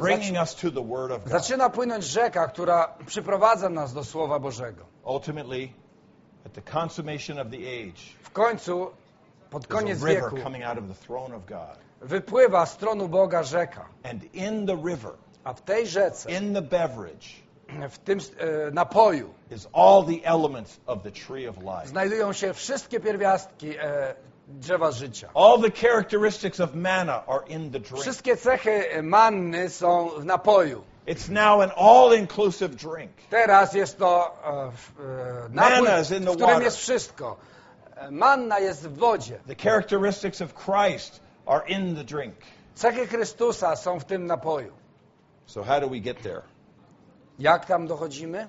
bringing us to the Word of God. zaczyna płynąć rzeka, która przyprowadza nas do Słowa Bożego. Ultimately, at the consummation of the age, W końcu, pod koniec wieku, wypływa z tronu Boga rzeka, a w tej rzece, in the beverage, w tym e, napoju, is all the elements of the tree of life. znajdują się wszystkie pierwiastki e, drzewa życia. All the characteristics of manna are in the drink. Wszystkie cechy manny są w napoju. It's now an all-inclusive drink. Teraz jest to e, e, napój, Manna is in the w którym water. jest wszystko. Manna jest w wodzie. The characteristics of Christ are in the drink. Cechy Chrystusa są w tym napoju. So how do we get there? Jak tam dochodzimy?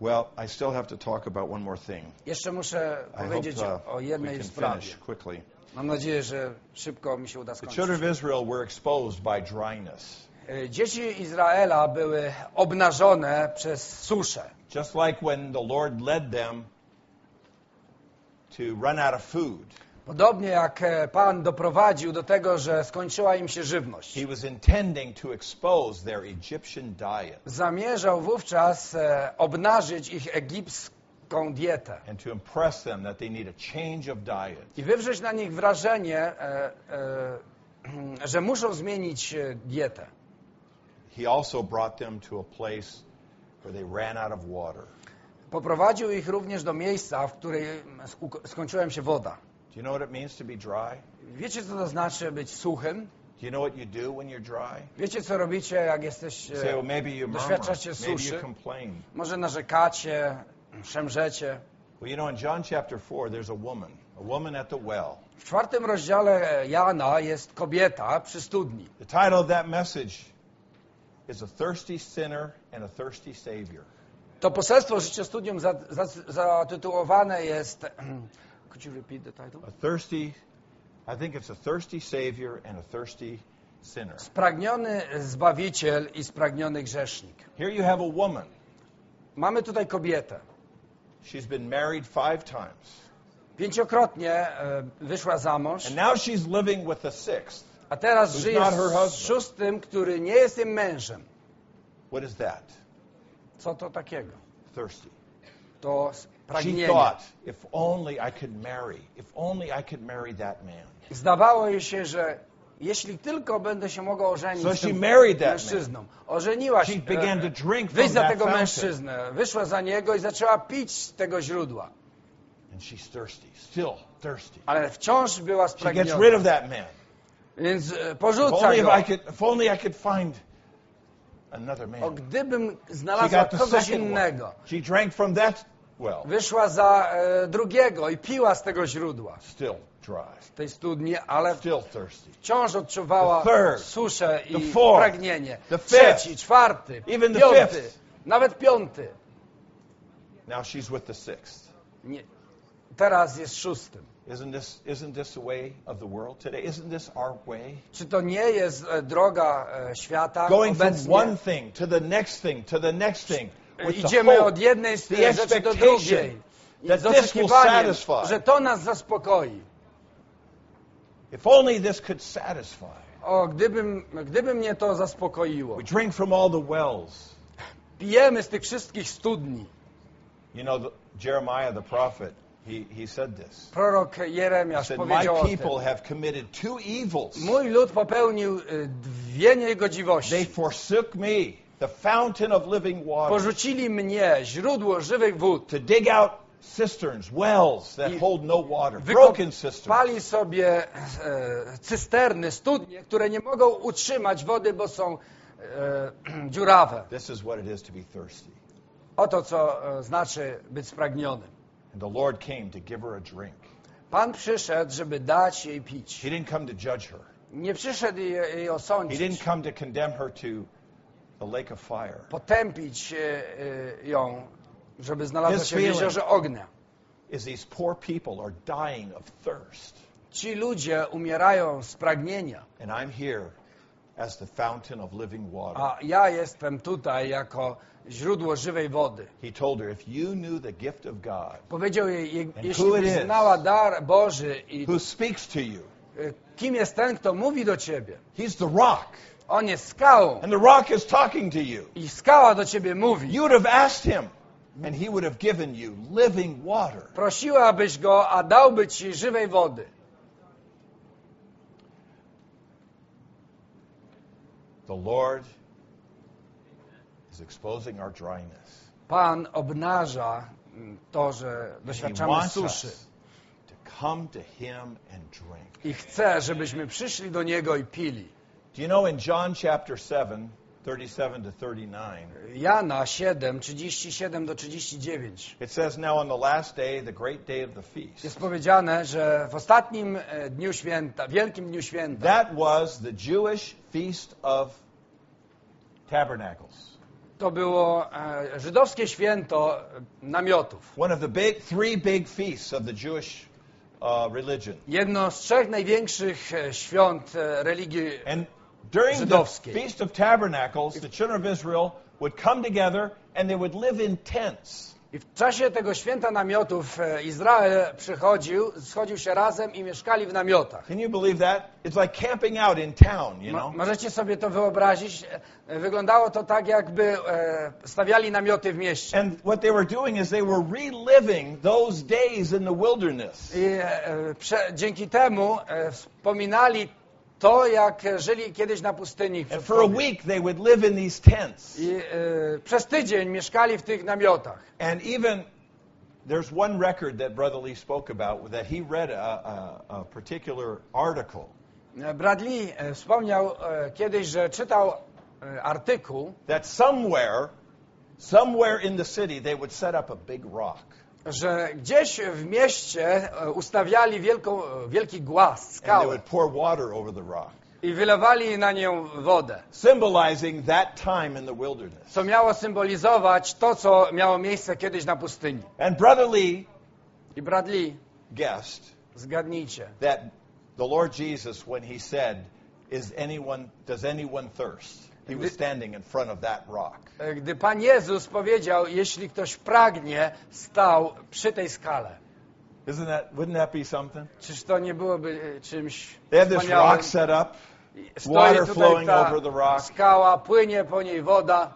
Well, I still have to talk about one more thing. Jeszcze muszę I hope powiedzieć uh, o jednej sprawie. quickly. Mam nadzieję, że szybko mi się uda The skończyć. children of Israel were exposed by dryness. E, Dzieci Izraela były obnażone przez suszę. Just like when the Lord led them to run out of food, Podobnie jak e, Pan doprowadził do tego, że skończyła im się żywność. He was intending to expose their Egyptian diet Zamierzał wówczas e, obnażyć ich egipską dietę and to impress them that they need a change of diet. i wywrzeć na nich wrażenie, e, że muszą zmienić dietę. He also brought them to a place where they ran out of water. Poprowadził ich również do miejsca, w którym sk- skończyła się woda. Do you know what it means to be dry? Wiecie, co to znaczy być suchym? Do you know what you do when you're dry? Wiecie, co robicie, jak jesteście, say, well, maybe you murmur, doświadczacie maybe you suszy? complain. Może narzekacie, szemrzecie. Well, you know, in John chapter 4, there's a woman, a woman at the well. W czwartym rozdziale Jana jest kobieta przy studni. The title of that message is A Thirsty Sinner and a Thirsty Savior. To poselstwo życia studium za, za, zatytułowane jest. Could you repeat the title? A thirsty, I think it's a thirsty Savior and a thirsty sinner. Spragniony Zbawiciel i spragniony grzesznik. Here you have a woman. Mamy tutaj kobietę. She's been married five times. Pięciokrotnie e, wyszła za mąż, And now she's living with a sixth. a teraz żyje z szóstym, który nie jest tym mężem. What is that? Co to takiego? Thirsty. To She pragnienie. thought, if only I could marry, if only I could marry that man. Zdawało jej się, że jeśli tylko będę się mogła ożenić So z she tym mężczyzną. Ożeniła się, She began to e, wyjść za tego mężczyznę, wyszła za niego i zaczęła pić z tego źródła. And she's thirsty, still thirsty. Ale wciąż była She gets rid spragniona. of that man. Więc e, If porzuca only, if go. I could, if only I could find another O, man. gdybym She znalazła the kogoś innego. She drank from that well. Wyszła za e, drugiego i piła z tego źródła, Still dry. z tej studni, ale Still thirsty. wciąż odczuwała The third, suszę i the fourth, pragnienie. the Trzeci, fifth, czwarty, even the piąty, fifth. nawet piąty. Now she's with the sixth. Nie, teraz jest szóstym. Isn't this, isn't this the way of the world today? Isn't this our way? Czy to nie jest e, droga e, świata Going from obecnie? one thing to the next thing to the next thing. Idziemy hope od jednej rzeczy do drugiej. Z oczekiwaniem, że to nas zaspokoi. If only this could satisfy. O, gdybym, gdyby mnie to zaspokoiło. We drink from all the wells. Pijemy z tych wszystkich studni. You know, the, Jeremiah the prophet, he, he said this. Prorok Jeremiasz said, My powiedział o people have committed two evils. Mój lud popełnił y, dwie They niegodziwości. forsook me, the fountain of living water, Porzucili mnie, źródło żywych wód. to dig out cisterns, wells that hold no water, broken cisterns. Wykopali sobie e, cysterny, studnie, które nie mogą utrzymać wody, bo są e, dziurawe. This is what it is to be thirsty. Oto co e, znaczy być spragnionym. And the Lord came to give her a drink. Pan przyszedł, żeby dać jej pić. He didn't come to judge her. Nie przyszedł jej, jej He osądzić, didn't come to condemn her to the lake of fire. potępić e, e, ją, żeby znalazła His się w feeling. jeziorze ognia. Is these poor people are dying of thirst. Ci ludzie umierają z pragnienia, And I'm here as the fountain of living water. a ja jestem tutaj jako źródło żywej wody. He told her, if you knew the gift of God, Powiedział jej, jeśli who it byś is? znała dar Boży i who speaks to you, e, kim jest ten, kto mówi do ciebie. he's the rock. On jest skałą And the rock is talking to you. i skała do ciebie mówi. You would have asked him, and he would have given you living water. Prosiłabyś go, a dałby ci żywej wody. The Lord is exposing our dryness. Pan obnaża mm, to, że doświadczamy suszy. us to come to him and drink. I chce, żebyśmy przyszli do Niego i pili. Do you know in John chapter 7, 37 to 39, Jana 7, 37 do 39. it says, Now on the last day, the great day of the feast, Jest powiedziane, że w ostatnim e, dniu święta, wielkim dniu święta, that was the Jewish feast of tabernacles. To było e, żydowskie święto namiotów. One of the big, three big feasts of the Jewish uh, religion. Jedno z trzech największych świąt religii And during the Żydowskiej. Feast of Tabernacles, the children of Israel would come together and they would live in tents. I w czasie tego święta namiotów e, Izrael przychodził, schodził się razem i mieszkali w namiotach. Can you believe that? It's like camping out in town, you know? Możecie sobie to wyobrazić? E, Wyglądało to tak, jakby e, stawiali namioty w mieście. And what they were doing is they were reliving those days in the wilderness. I dzięki temu wspominali to, jak żyli kiedyś na pustyni. And for a week they would live in these tents. I e, przez tydzień mieszkali w tych namiotach. And even there's one record that Brother Lee spoke about that he read a, a, a particular article E, Bradley e, wspomniał kiedyś, że czytał artykuł, that somewhere, somewhere in the city, they would set up a big rock. Że gdzieś w mieście e, ustawiali wielką, e, wielki głaz, skałę i wylewali na nią wodę, symbolizing that time in the wilderness. co miało symbolizować to, co miało miejsce kiedyś na pustyni. And Brother Lee I Bradley, guessed zgadnijcie, that the Lord Jesus, when he said, "Is anyone does anyone thirst?" He was standing in front of that rock. e, gdy Pan Jezus powiedział, jeśli ktoś pragnie, stał przy tej skale. Isn't that? Wouldn't that be something? Czyż to nie byłoby e, czymś They have this wspaniałym? rock set up, Stoi water tutaj flowing ta over the rock. skała, płynie po niej woda,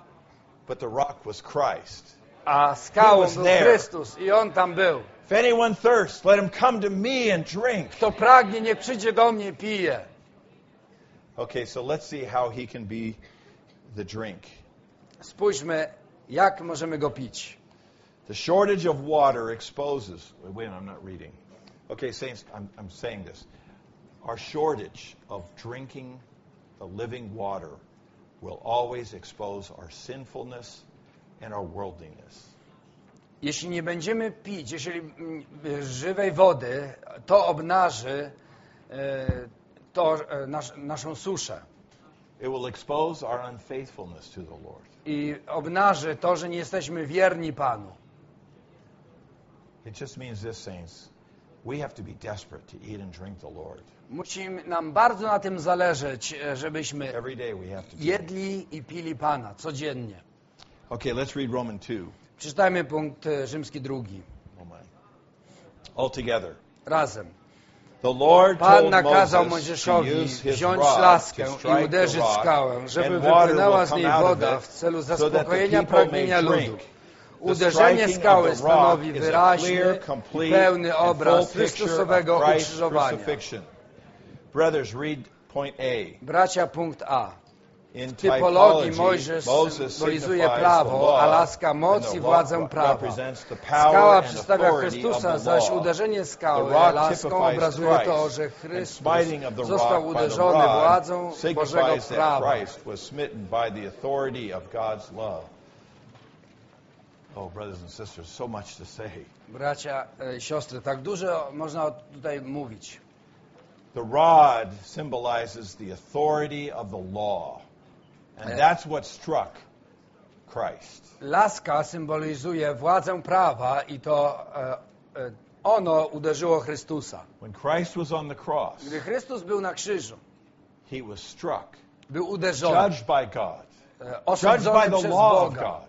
but the rock was Christ. a skałą was był there. Chrystus i On tam był. If anyone thirsts, let him come to me and drink. Kto pragnie, niech przyjdzie do mnie, pije. Okay, so let's see how he can be the drink. Spójrzmy, jak możemy go pić. The shortage of water exposes. Wait, I'm not reading. Okay, saints, I'm, I'm saying this. Our shortage of drinking the living water will always expose our sinfulness and our worldliness. Jeśli nie będziemy pić, jeżeli mm, żywej wody, to obnaży e, to e, nasz, naszą suszę. It will expose our unfaithfulness to the Lord. I obnaży to, że nie jesteśmy wierni Panu. It just means this, saints. We have to be desperate to eat and drink the Lord. Musi nam bardzo na tym zależeć, e, żebyśmy Every day we have to jedli i pili Pana codziennie. Okay, let's read Roman 2. Przeczytajmy punkt e, rzymski drugi. Oh my. All together. Razem. Pan nakazał Mojżeszowi wziąć laskę i uderzyć skałę, żeby wypłynęła z niej woda w celu zaspokojenia pragnienia ludu. Uderzenie skały stanowi wyraźny i pełny obraz Chrystusowego ukrzyżowania. Bracia, punkt A. W typologii Mojżesz symbolizuje prawo, a laska moc i władzę prawa. Skała przedstawia Chrystusa, zaś uderzenie skały laską obrazuje to, że Chrystus został uderzony władzą Bożego prawa. Oh, brothers and sisters, so much to say. Bracia, e, siostry, tak dużo można tutaj mówić. The rod symbolizes the authority of the law. And Yeah. that's what struck Christ. Laska symbolizuje władzę prawa i to e, e, ono uderzyło Chrystusa. When Christ was on the cross, Gdy Chrystus był na krzyżu, he was struck, był uderzony, judged by God, e, judged by the law of Boga. God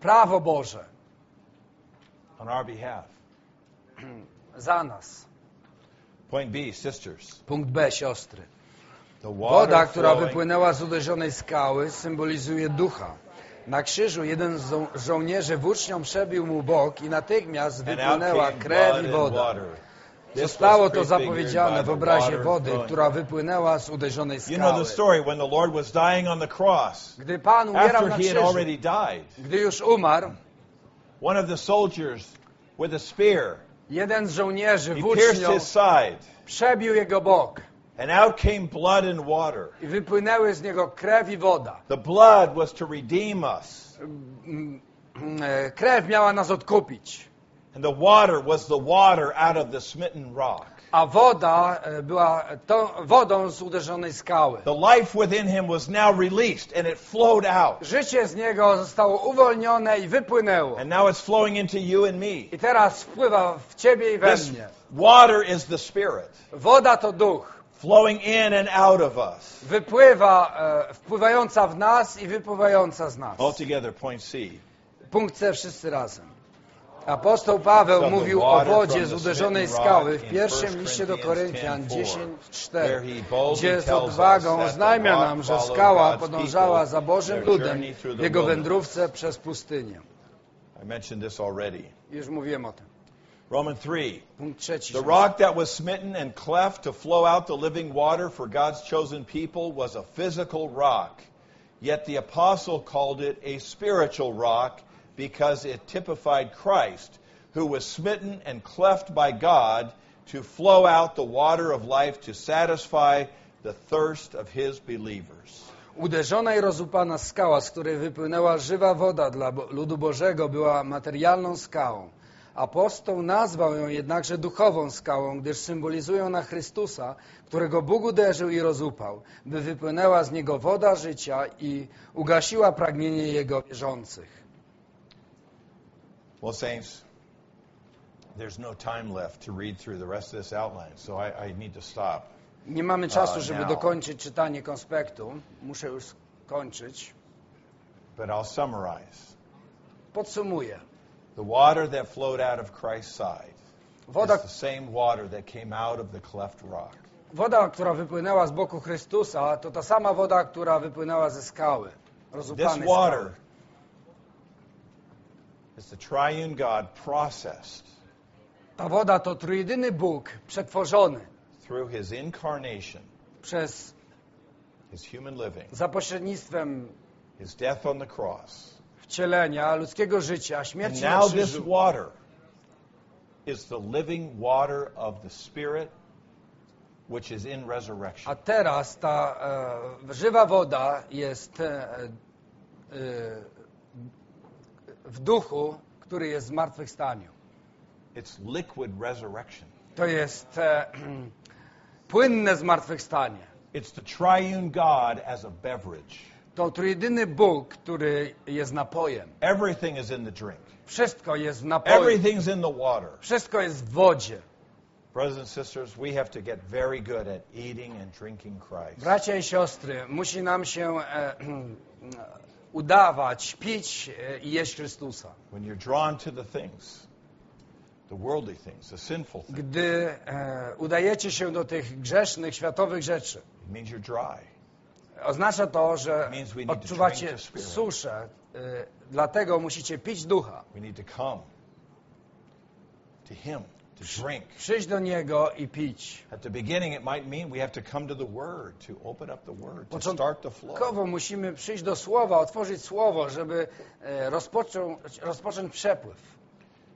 Prawo Boże on our behalf. za nas. Point B, sisters. Punkt B, siostry. Woda, która wypłynęła z uderzonej skały, symbolizuje ducha. Na krzyżu jeden z żo- żołnierzy włócznią przebił mu bok i natychmiast wypłynęła krew i woda. Zostało to zapowiedziane w obrazie wody, która wypłynęła z uderzonej skały. Gdy Pan umierał na krzyżu, gdy już umarł, one of the soldiers with a spear jeden z żołnierzy włócznią przebił jego bok and out came blood and water. i wypłynęły z niego krew i woda. The blood was to redeem us, Mm, e, Krew miała nas odkupić, and the water was the water out of the smitten rock. a woda e, była tą wodą z uderzonej skały. The life within him was now released, and it flowed out. Życie z niego zostało uwolnione i wypłynęło. And now it's flowing into you and me. I teraz wpływa w ciebie i we This mnie. water is the Spirit, Woda to duch. Flowing in and out of us. Wypływa, e, wpływająca w nas i wypływająca z nas. Altogether, point C. Punkt C wszyscy razem. Apostoł Paweł mówił o wodzie z uderzonej skały w pierwszym 1 liście do Koryntian 10:4, 10:4, where he boldly gdzie z odwagą oznajmia nam, że skała podążała za Bożym ludem w jego wędrówce przez pustynię. Już mówiłem o tym. Roman 3. The rock that was smitten and cleft to flow out the living water for God's chosen people was a physical rock. Yet the apostle called it a spiritual rock because it typified Christ, who was smitten and cleft by God to flow out the water of life to satisfy the thirst of his believers. Uderzona i rozupana skała, z której wypłynęła żywa woda dla ludu Bożego, była materialną skałą. Apostoł nazwał ją jednakże duchową skałą, gdyż symbolizują na Chrystusa, którego Bóg uderzył i rozupał, by wypłynęła z niego woda życia i ugasiła pragnienie jego wierzących. Well, saints, there's no time left to read through the rest of this outline, so I, I need to stop. Nie mamy czasu, Uh, żeby dokończyć czytanie konspektu. Muszę już skończyć. But I'll summarize. Podsumuję. The water that flowed out of Christ's side Woda, is the same water that came out of the cleft rock. woda, która wypłynęła z boku Chrystusa, to ta sama woda, która wypłynęła ze skały. This water is the triune God processed Ta woda to trójjedyny Bóg przetworzony through his incarnation, przez his human living, za pośrednictwem his death on the cross. Wcielenia ludzkiego życia, śmierci na now this krzyżu. water is the living water of the Spirit which is in resurrection. A teraz ta e, żywa woda jest e, e, w duchu, który jest w zmartwychwstaniu. It's liquid resurrection. To jest e, płynne zmartwychwstanie. It's the triune God as a beverage. To trójjedyny Bóg, który jest napojem. Everything is in the drink. Wszystko jest w napoju. Everything's in the water. Wszystko jest w wodzie. Brothers and sisters, we have to get very good at eating and drinking Christ. Bracia i siostry, musi nam się e, udawać, pić e, i jeść Chrystusa. When you're drawn to the things, the worldly things, the sinful things, Gdy e, udajecie się do tych grzesznych, światowych rzeczy, it means you're dry. Oznacza to, że odczuwacie suszę. E, dlatego musicie pić ducha. Przyjść do Niego i pić. Początkowo musimy przyjść do Słowa, otworzyć Słowo, żeby e, rozpocząć, rozpocząć przepływ.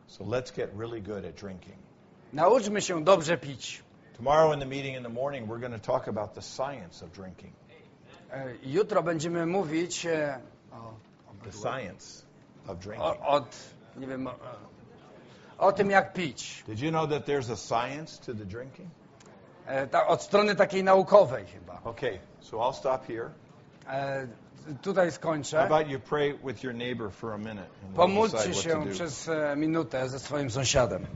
So let's get really good at drinking. Nauczmy się dobrze pić. Tomorrow in the meeting in the morning, we're going to talk about the science of drinking. E, Jutro będziemy mówić e, o, The science of drinking. o, od, nie wiem, o, o tym, jak pić. Did you know that there's a science to the drinking? E, ta, od strony takiej naukowej chyba. Okay, so I'll stop here. E, tutaj How skończę. about you pray with your neighbor for a minute and we'll Pomódlcie się przez e, minutę ze swoim sąsiadem.